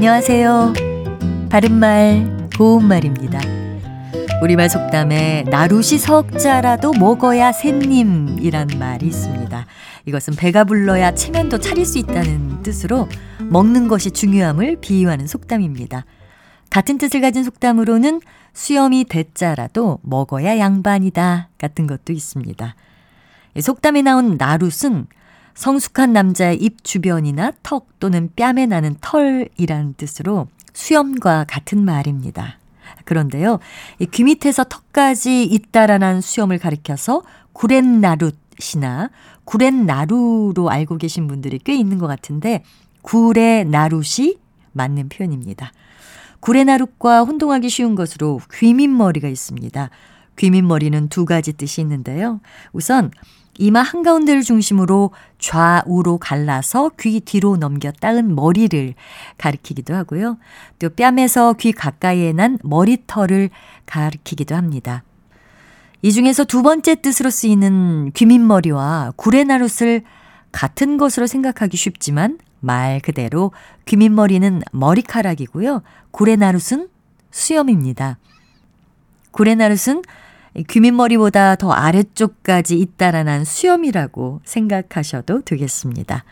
안녕하세요. 바른말, 고운말입니다. 우리말 속담에 나룻이 석자라도 먹어야 샌님이란 말이 있습니다. 이것은 배가 불러야 체면도 차릴 수 있다는 뜻으로 먹는 것이 중요함을 비유하는 속담입니다. 같은 뜻을 가진 속담으로는 수염이 대자라도 먹어야 양반이다 같은 것도 있습니다. 속담에 나온 나룻은 성숙한 남자의 입 주변이나 턱 또는 뺨에 나는 털이란 뜻으로 수염과 같은 말입니다. 그런데요, 귀 밑에서 턱까지 잇따라난 수염을 가리켜서 구렛나룻이나 구렛나루로 알고 계신 분들이 꽤 있는 것 같은데 구레나룻이 맞는 표현입니다. 구레나룻과 혼동하기 쉬운 것으로 귀밑머리가 있습니다. 귀밑머리는 두 가지 뜻이 있는데요. 우선 이마 한가운데를 중심으로 좌우로 갈라서 귀 뒤로 넘겨 닦은 머리를 가리키기도 하고요. 또 뺨에서 귀 가까이에 난 머리털을 가리키기도 합니다. 이 중에서 두 번째 뜻으로 쓰이는 귀밑머리와 구레나룻을 같은 것으로 생각하기 쉽지만 말 그대로 귀밑머리는 머리카락이고요. 구레나룻은 수염입니다. 구레나룻은 귀밑머리보다 더 아래쪽까지 잇따라난 수염이라고 생각하셔도 되겠습니다.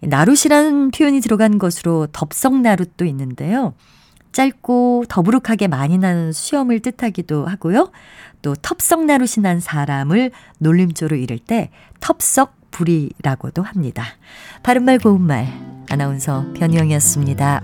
나룻이라는 표현이 들어간 것으로 덥석나룻도 있는데요. 짧고 더부룩하게 많이 나는 수염을 뜻하기도 하고요. 또 텁석나룻이 난 사람을 놀림조로 이를 때 텁석불이라고도 합니다. 바른말 고운말 아나운서 변희영이었습니다.